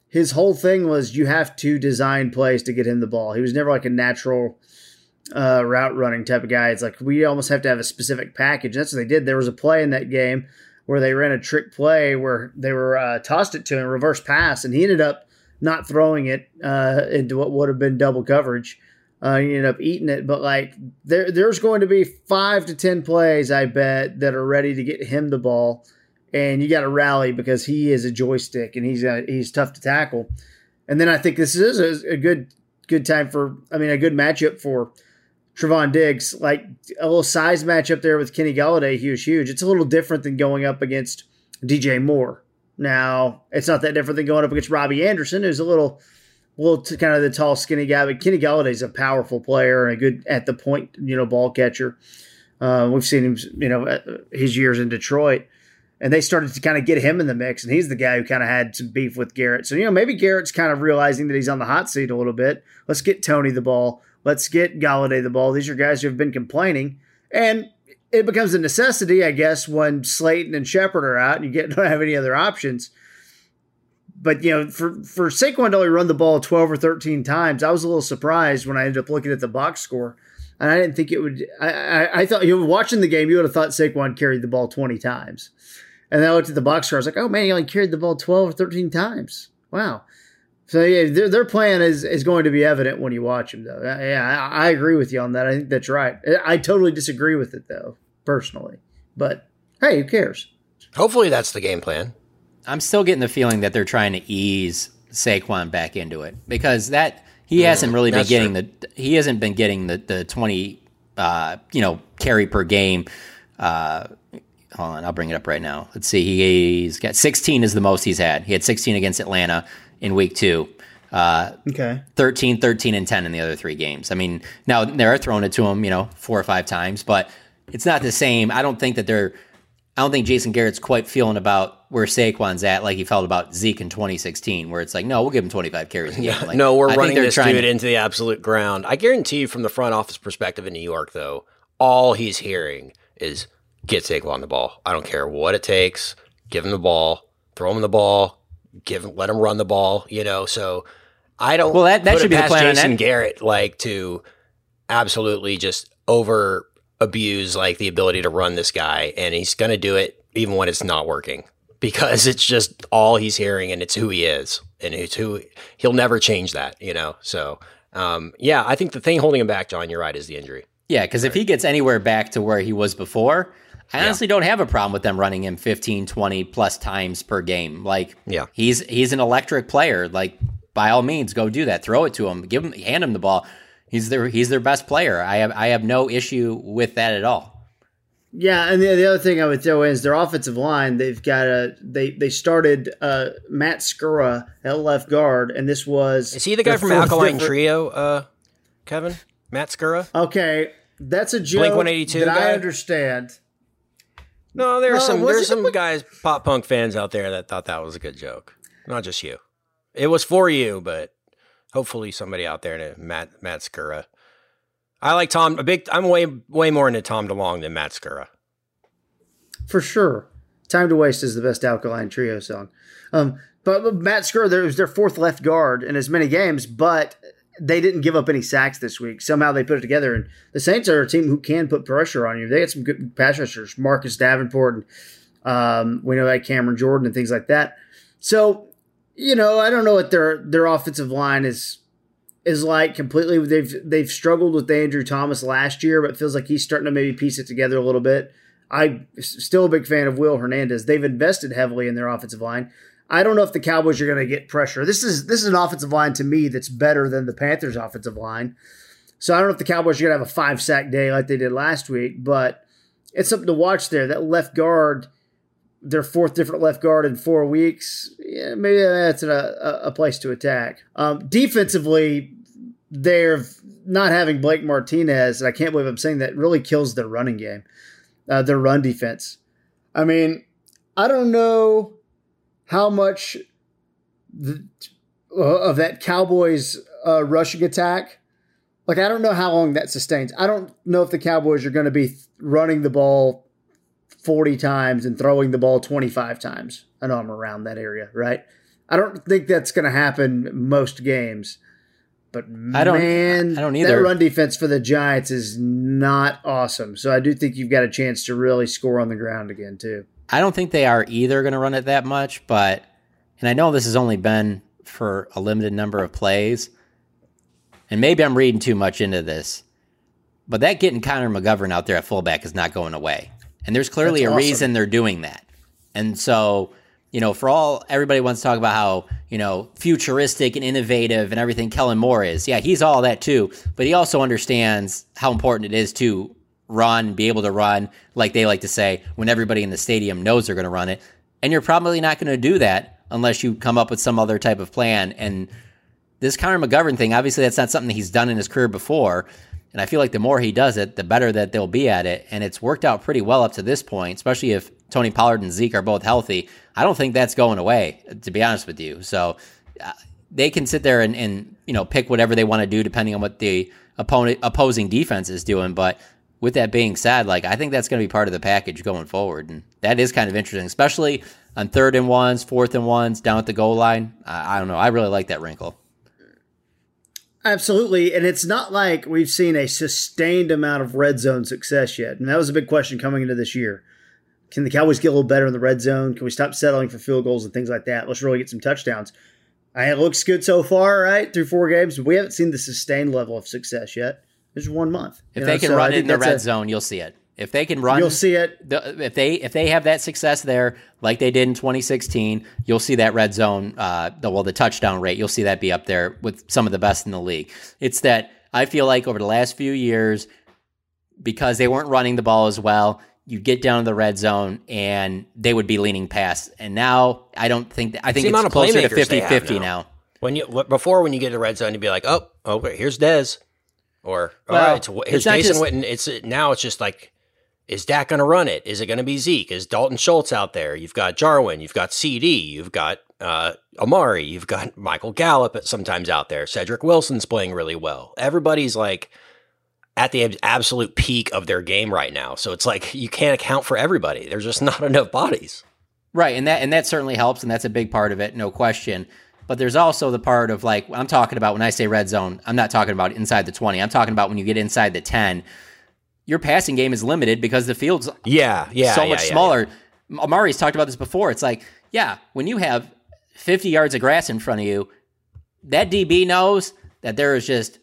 his whole thing was you have to design plays to get him the ball. He was never like a natural uh, route running type of guy. It's like we almost have to have a specific package. That's what they did. There was a play in that game where they ran a trick play where they were uh, tossed it to him, reverse pass, and he ended up not throwing it uh, into what would have been double coverage. Uh, he ended up eating it, but like there, there's going to be five to ten plays, I bet, that are ready to get him the ball, and you got to rally because he is a joystick and he's uh, he's tough to tackle. And then I think this is a, a good good time for, I mean, a good matchup for Trevon Diggs, like a little size matchup there with Kenny Golladay, he was huge. It's a little different than going up against DJ Moore. Now, it's not that different than going up against Robbie Anderson, who's a little, little t- kind of the tall, skinny guy. But Kenny Golladay's a powerful player and a good at the point, you know, ball catcher. Uh, we've seen him, you know, his years in Detroit, and they started to kind of get him in the mix. And he's the guy who kind of had some beef with Garrett. So you know, maybe Garrett's kind of realizing that he's on the hot seat a little bit. Let's get Toney the ball. Let's get Golladay the ball. These are guys who have been complaining, and it becomes a necessity, I guess, when Slayton and Shepard are out and you get don't have any other options. But you know, for for Saquon to only run the ball twelve or thirteen times, I was a little surprised when I ended up looking at the box score, and I didn't think it would. I I, I thought you know, watching the game, you would have thought Saquon carried the ball twenty times, and then I looked at the box score. I was like, oh man, he only carried the ball twelve or thirteen times. Wow. So yeah, their, their plan is is going to be evident when you watch them, though. Yeah, I, I agree with you on that. I think that's right. I totally disagree with it, though, personally. But hey, who cares? Hopefully, that's the game plan. I'm still getting the feeling that they're trying to ease Saquon back into it because that he hasn't really been that's getting the he hasn't been getting the the 20 uh, you know carry per game. Uh, hold on, I'll bring it up right now. Let's see. He's got 16 is the most he's had. He had 16 against Atlanta in week two. Uh, Okay. 13, 13, and 10 in the other three games. I mean, now they're throwing it to him, you know, four or five times, but it's not the same. I don't think that they're, I don't think Jason Garrett's quite feeling about where Saquon's at like he felt about Zeke in 2016, where it's like, no, we'll give him 25 carries a game. Like, no, we're I running they're this dude to- into the absolute ground. I guarantee you, from the front office perspective in New York, though, all he's hearing is get Saquon the ball. I don't care what it takes. Give him the ball. Throw him the ball. Give him, let him run the ball. You know, so I don't. Well, that- that should be the past Jason. Garrett like to absolutely just over abuse like the ability to run this guy, and he's going to do it even when it's not working because it's just all he's hearing and it's who he is and it's who he'll never change that, you know. So, um, yeah, I think the thing holding him back, John, you're right, is the injury. Yeah, because if he gets anywhere back to where he was before, I honestly don't have a problem with them running him 15, 20 plus times per game. Like, Yeah. he's he's an electric player. Like, by all means, go do that. Throw it to him. Give him, hand him the ball. He's their he's their best player. I have I have no issue with that at all. Yeah, and the, the other thing I would throw in is their offensive line. They've got a they they started uh, Matt Skura at left guard, and this was Is he the guy their from fourth Alkaline different- Trio, uh, Kevin? Matt Skura? Okay, that's a joke Blink 182? I understand. No, there are some there's some guys, pop punk fans out there that thought that was a good joke. Not just you. It was for you, but hopefully somebody out there Matt Matt Skura. I like Tom a big I'm way way more into Tom DeLonge than Matt Skura. For sure. Time to Waste is the best Alkaline Trio song. Um, but, but Matt Skura, there was their fourth left guard in as many games, but they didn't give up any sacks this week. Somehow they put it together. And the Saints are a team who can put pressure on you. They got some good pass rushers, Marcus Davenport, and um, we know that Cameron Jordan and things like that. So, you know, I don't know what their their offensive line is is like completely. They've they've struggled with Andrew Thomas last year, but feels like he's starting to maybe piece it together a little bit. I'm still a big fan of Will Hernandez. They've invested heavily in their offensive line. I don't know if the Cowboys are going to get pressure. This is this is an offensive line to me that's better than the Panthers' offensive line. So I don't know if the Cowboys are going to have a five sack day like they did last week, but it's something to watch there. That left guard, their fourth different left guard in four weeks. Yeah, maybe that's a, a, place to attack. Um, defensively, they're not having Blake Martinez. And I can't believe I'm saying that. Really kills their running game, uh, their run defense. I mean, I don't know how much the, uh, of that Cowboys uh, rushing attack. Like I don't know how long that sustains. I don't know if the Cowboys are going to be running the ball 40 times and throwing the ball 25 times. I know I'm around that area, right? I don't think that's going to happen most games. But I don't- man, I don't either. that run defense for the Giants is not awesome. So I do think you've got a chance to really score on the ground again too. I don't think they are either going to run it that much, but and I know this has only been for a limited number of plays, and maybe I'm reading too much into this, but that getting Connor McGovern out there at fullback is not going away, and there's clearly That's a awesome. reason they're doing that, and so you know, for all everybody wants to talk about how you know futuristic and innovative and everything Kellen Moore is, yeah, he's all that too, but he also understands how important it is to run, be able to run, like they like to say, when everybody in the stadium knows they're going to run it. And you're probably not going to do that unless you come up with some other type of plan. And this Connor McGovern thing, obviously, that's not something that he's done in his career before. And I feel like the more he does it, the better that they'll be at it. And it's worked out pretty well up to this point, especially if Tony Pollard and Zeke are both healthy. I don't think that's going away, to be honest with you. So uh, they can sit there and, and you know pick whatever they want to do depending on what the opponent opposing defense is doing. But with that being said, like I think that's going to be part of the package going forward, and that is kind of interesting, especially on third and ones, fourth and ones, down at the goal line. I, I don't know. I really like that wrinkle. Absolutely. And it's not like we've seen a sustained amount of red zone success yet. And that was a big question coming into this year. Can the Cowboys get a little better in the red zone? Can we stop settling for field goals and things like that? Let's really get some touchdowns. It looks good so far, right? Through four games. We haven't seen the sustained level of success yet. There's one month. If You they know, can so run it in the red a- zone, you'll see it. If they can run, You'll see it. The, if they if they have that success there, like they did in 2016, you'll see that red zone. Uh, the, well, the touchdown rate, you'll see that be up there with some of the best in the league. It's that I feel like over the last few years, because they weren't running the ball as well, you get down to the red zone and they would be leaning past. And now I don't think I think the amount it's of closer to playmakers they 50-50 now. When you before when you get to the red zone, you'd be like, oh, okay, here's Dez, or all Well, right, so here's it's Jason just- Witten. It's now it's just like, is Dak going to run it? Is it going to be Zeke? Is Dalton Schultz out there? You've got Jarwin, you've got CeeDee, you've got uh, Amari, you've got Michael Gallup at sometimes out there. Cedric Wilson's playing really well. Everybody's like at the absolute peak of their game right now. So it's like you can't account for everybody. There's just not enough bodies. Right, and that and that certainly helps, and that's a big part of it, no question. But there's also the part of like I'm talking about when I say red zone, I'm not talking about inside the 20. I'm talking about when you get inside the 10. Your passing game is limited because the field's Yeah, yeah, so yeah, much yeah, smaller. Amari's talked about this before. It's like, yeah, when you have 50 yards of grass in front of you, that DB knows that there is just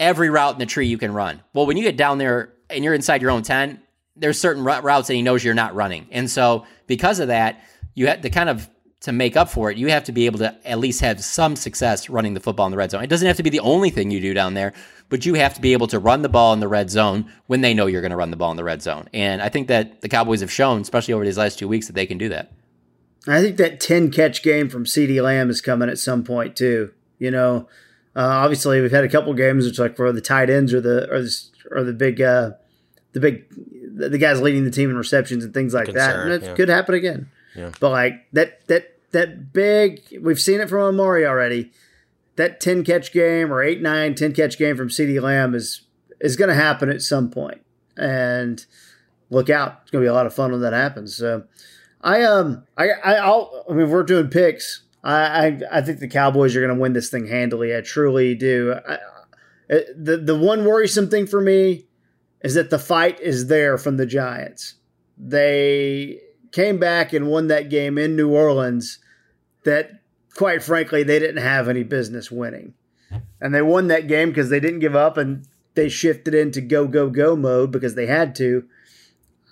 every route in the tree you can run. Well, when you get down there and you're inside your own 10, there's certain routes that he knows you're not running. And so because of that, you have to kind of to make up for it, you have to be able to at least have some success running the football in the red zone. It doesn't have to be the only thing you do down there, but you have to be able to run the ball in the red zone when they know you're going to run the ball in the red zone. And I think that the Cowboys have shown, especially over these last two weeks, that they can do that. I think that 10 catch game from CeeDee Lamb is coming at some point too. You know, uh, obviously we've had a couple games which like where the tight ends or the or the, or the big uh, the big the guys leading the team in receptions and things like Concern, that. And it yeah. could happen again. Yeah. But like that that that big we've seen it from Amari already. That 10 catch game or 8 9 10 catch game from CeeDee Lamb is is going to happen at some point. And look out. It's going to be a lot of fun when that happens. So I um I I I'll, I mean we're doing picks. I I, I think the Cowboys are going to win this thing handily. I truly do. I, the the one worrisome thing for me is that the fight is there from the Giants. They came back and won that game in New Orleans that quite frankly they didn't have any business winning. And they won that game because they didn't give up and they shifted into go go go mode because they had to.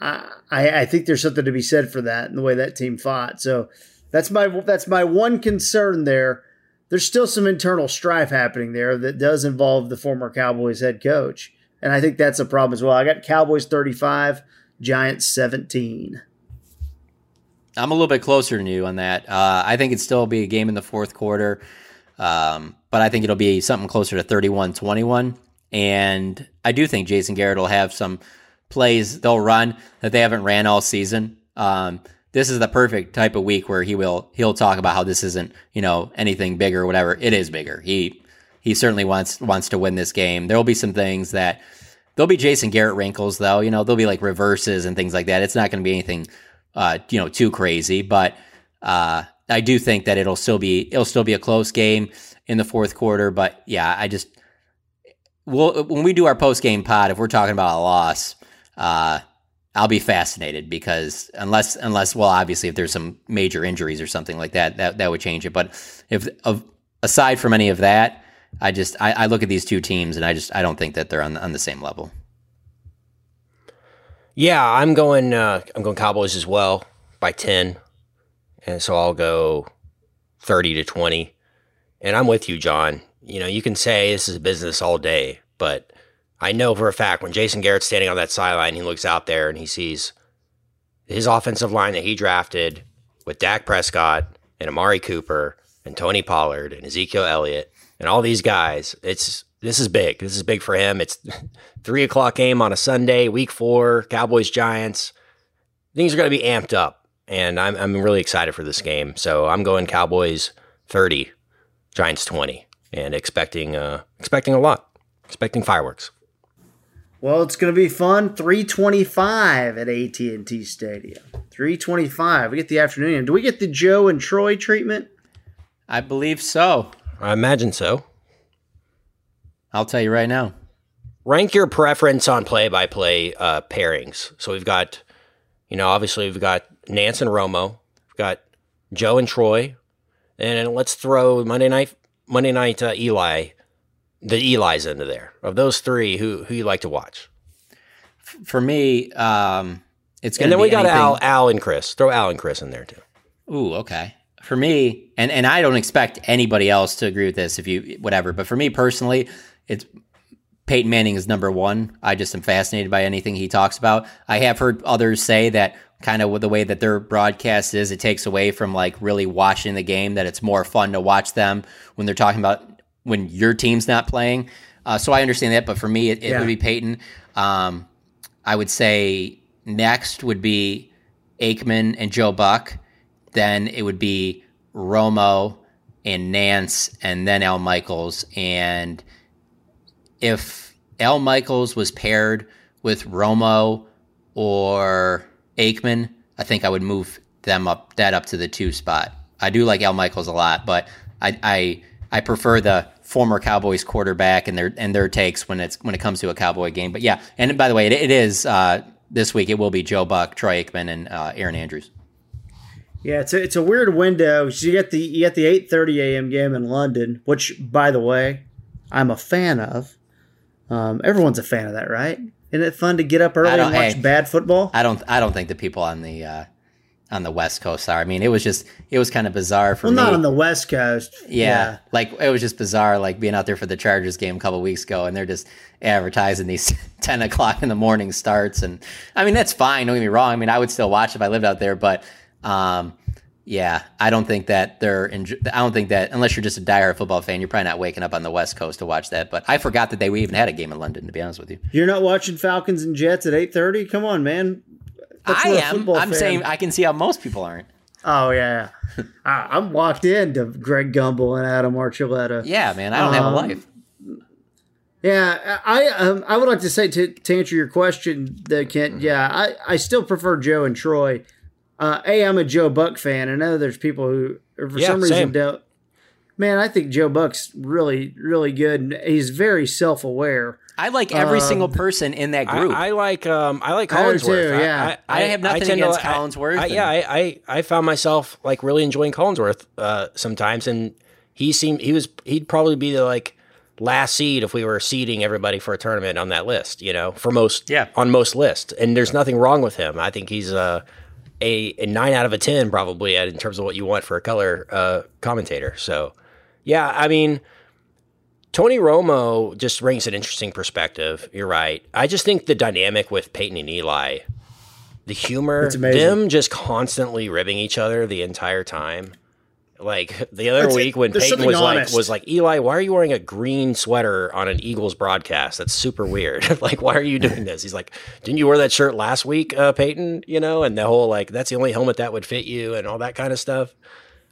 I, I think there's something to be said for that and the way that team fought. So that's my that's my one concern there. There's still some internal strife happening there that does involve the former Cowboys head coach. And I think that's a problem as well. I got Cowboys 35, Giants 17. I'm a little bit closer than you on that. Uh, I think it'd still be a game in the fourth quarter, um, but I think it'll be something closer to 31 21. And I do think Jason Garrett will have some plays they'll run that they haven't ran all season. Um, this is the perfect type of week where he will he'll talk about how this isn't you know anything bigger or whatever. It is bigger. He he certainly wants wants to win this game. There will be some things that there'll be Jason Garrett wrinkles though. You know there'll be like reverses and things like that. It's not going to be anything uh, you know too crazy, but uh, I do think that it'll still be it'll still be a close game in the fourth quarter. But yeah, I just we'll, when we do our post game pod, if we're talking about a loss, uh, I'll be fascinated because unless unless well, obviously if there's some major injuries or something like that, that that would change it. But if of, aside from any of that, I just I, I look at these two teams and I just I don't think that they're on on the same level. Yeah, I'm going. Uh, I'm going Cowboys as well by ten, and so I'll go thirty to twenty. And I'm with you, John. You know, you can say this is a business all day, but I know for a fact when Jason Garrett's standing on that sideline, he looks out there and he sees his offensive line that he drafted with Dak Prescott and Amari Cooper and Tony Pollard and Ezekiel Elliott and all these guys. It's this is big. This is big for him. It's three o'clock game on a Sunday, week four, Cowboys Giants. Things are going to be amped up, and I'm I'm really excited for this game. So I'm going Cowboys thirty, Giants twenty, and expecting uh expecting a lot, expecting fireworks. Well, it's going to be fun. 325 at AT&T Stadium. 325. We get the afternoon. Do we get the Joe and Troy treatment? I believe so. I imagine so. I'll tell you right now. Rank your preference on play-by-play uh, pairings. So we've got, you know, obviously we've got Nance and Romo. We've got Joe and Troy, and let's throw Monday night Monday night uh, Eli, the Eli's into there. Of those three, who who you like to watch? For me, um, it's going to be and then we got anything... Al, Al and Chris. Throw Al and Chris in there too. Ooh, okay for me, and, and I don't expect anybody else to agree with this if you whatever, but for me personally, it's Peyton Manning is number one. I just am fascinated by anything he talks about. I have heard others say that kind of with the way that their broadcast is, it takes away from like really watching the game, that it's more fun to watch them when they're talking about when your team's not playing. Uh, so I understand that, but for me, it, it yeah. would be Peyton. Um, I would say next would be Aikman and Joe Buck. Then it would be Romo and Nance, and then Al Michaels. And if Al Michaels was paired with Romo or Aikman, I think I would move them up that up to the two spot. I do like Al Michaels a lot, but I I, I prefer the former Cowboys quarterback and their and their takes when it's when it comes to a Cowboy game. But yeah, and by the way, it, it is uh, this week. It will be Joe Buck, Troy Aikman, and uh, Erin Andrews. Yeah, it's a, it's a weird window. You get the you get the eight thirty a.m. game in London, which by the way, I'm a fan of. Um, everyone's a fan of that, right? Isn't it fun to get up early and watch hey. bad football? I don't. I don't think the people on the uh, on the West Coast are. I mean, it was just it was kind of bizarre for me. well, me. not on the West Coast. yeah, like it was just bizarre, like being out there for the Chargers game a couple weeks ago, and they're just advertising these ten o'clock in the morning starts. And I mean, that's fine. Don't get me wrong. I mean, I would still watch if I lived out there, but um, yeah, I don't think that they're. Enjo- I don't think that unless you're just a diehard football fan, you're probably not waking up on the West Coast to watch that. But I forgot that they even had a game in London. To be honest with you, You're not watching Falcons and Jets at eight thirty. Come on, man. That's I am. I'm fan- saying I can see how most people aren't. Oh yeah, I, I'm locked into Greg Gumbel and Adam Archuleta. Yeah, man, I don't have a Um, life. Yeah, I um, I would like to say to, to answer your question, Mm-hmm. Kent. Yeah, I, I still prefer Joe and Troy. Uh, a, I'm a Joe Buck fan. I know there's people who, for Yeah, some reason, same. don't. Man, I think Joe Buck's really, really good. He's very self aware. I like every Um, single person in that group. I, I like um I like I Collinsworth. too, yeah. I have nothing tend to against li- I- Collinsworth I, yeah, I, I I found myself like really enjoying Collinsworth uh, sometimes, and he seemed he was he'd probably be the like last seed if we were seeding everybody for a tournament on that list. You know, for most Yeah. on most lists, and there's nothing wrong with him. I think he's a a, a nine out of a ten probably in terms of what you want for a color uh, commentator. So yeah, I mean. Tony Romo just brings an interesting perspective. You're right. I just think the dynamic with Peyton and Eli, the humor, them just constantly ribbing each other the entire time. Like the other It's- week when there's Peyton was honest. like was like Eli, why are you wearing a green sweater on an Eagles broadcast? That's super weird. like, why are you doing this? He's like, didn't you wear that shirt last week, uh, Peyton? You know, and the whole like that's the only helmet that would fit you and all that kind of stuff.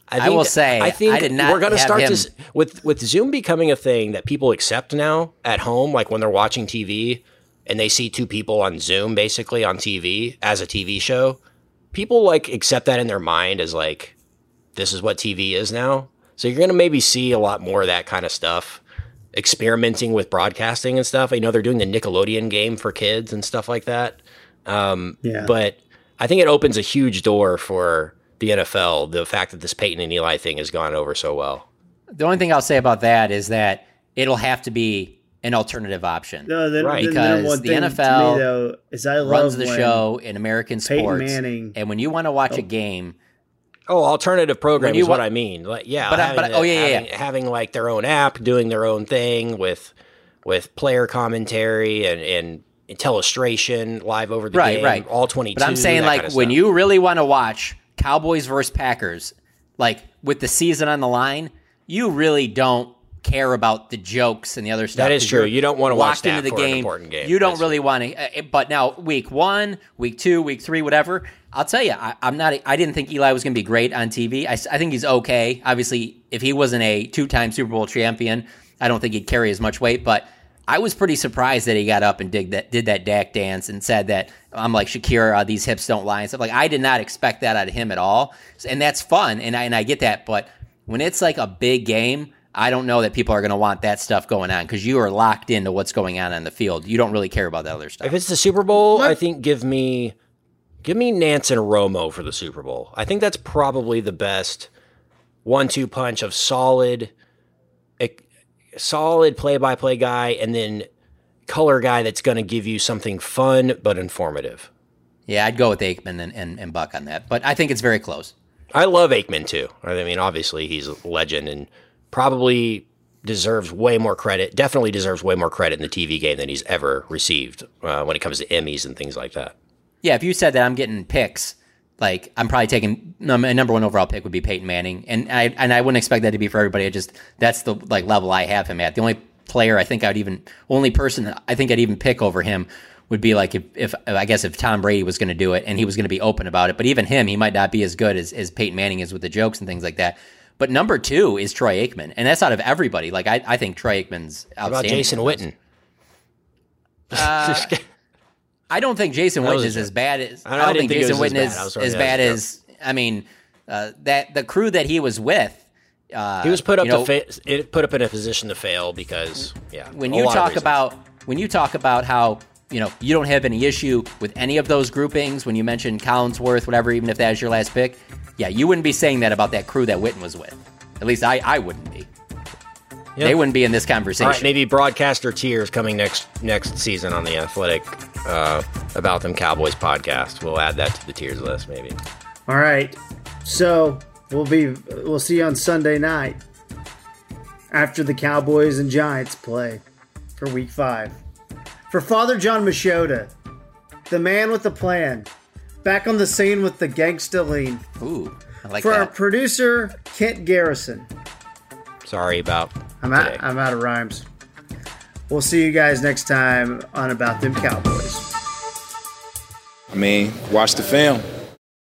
I will say, I think I did not we're going to start him- this with with Zoom becoming a thing that people accept now at home, like when they're watching TV and they see two people on Zoom basically on TV as a TV show. People like accept that in their mind as like this is what TV is now. So you're going to maybe see a lot more of that kind of stuff experimenting with broadcasting and stuff. I know they're doing the Nickelodeon game for kids and stuff like that. Um, Yeah. But I think it opens a huge door for the NFL, the fact that this Peyton and Eli thing has gone over so well. The only thing I'll say about that is that it'll have to be an alternative option. No, the, Right. the Because number the NFL me, though is I love runs the show in American Peyton sports. Manning- And when you want to watch a game, Oh, alternative programming is what I mean. Like, yeah, But uh, having but oh, yeah, having, yeah. having like their own app, doing their own thing with with player commentary and and telestration live over the right, game, right, all twenty two. But I'm saying, like, when you really want to watch Cowboys versus Packers, like with the season on the line, you really don't care about the jokes and the other stuff. That is true. you're don't wanna watch that into the game. important game. You don't That's- really want to. But now, week one, week two, week three, whatever. I'll tell you, I, I'm not. I didn't think Eli was going to be great on TV. I think he's okay. Obviously, if he wasn't a two-time Super Bowl champion, I don't think he'd carry as much weight. But I was pretty surprised that he got up and did that did that Dak dance and said that I'm like Shakira, uh, these hips don't lie and stuff. Like I did not expect that out of him at all, and that's fun, and I and I get that. But when it's like a big game, I don't know that people are going to want that stuff going on because you are locked into what's going on on the field. You don't really care about that other stuff. If it's the Super Bowl, I think give me give me Nance and Romo for the Super Bowl. I think that's probably the best one-two punch of solid, ec- solid play-by-play guy, and then color guy that's going to give you something fun but informative. Yeah, I'd go with Aikman and, and, and Buck on that, but I think it's very close. I love Aikman too. I mean, obviously he's a legend and probably deserves way more credit. Definitely deserves way more credit in the TV game than he's ever received uh, when it comes to Emmys and things like that. Yeah, if you said that I'm getting picks, like I'm probably taking my number one overall pick would be Peyton Manning, and I and I wouldn't expect that to be for everybody. I just that's the like level I have him at. The only player I think I'd even only person I think I'd even pick over him would be like if, if I guess if Tom Brady was going to do it and he was going to be open about it. But even him, he might not be as good as, as Peyton Manning is with the jokes and things like that. But number two is Troy Aikman, and that's out of everybody. Like I, I think Troy Aikman's How outstanding. about Jason Witten? I don't think Jason That Witten is as bad as I I, know, I don't think think Jason Witten is I was sorry, as bad was a as I mean uh, that the crew that he was with. Uh, He was put up you know, to fa- it put up in a position to fail because yeah. when a you lot talk reasons. about when you talk about how you know you don't have any issue with any of those groupings when you mentioned Collinsworth, whatever, even if that is your last pick, yeah, you wouldn't be saying that about that crew that Witten was with. At least I, I wouldn't be. Yeah. They wouldn't be in this conversation. right, maybe broadcaster tiers coming next next season on the Athletic uh, about them Cowboys podcast. We'll add that to the tiers list, maybe. All right. So we'll be we'll see you on Sunday night after the Cowboys and Giants play for Week Five. For Father John Machota, the man with the plan, back on the scene with the gangsta lean. Ooh, I like that. For our producer Kent Garrison, Sorry about I'm today. out. I'm out of rhymes. We'll see you guys next time on About Them Cowboys. I mean, watch the film.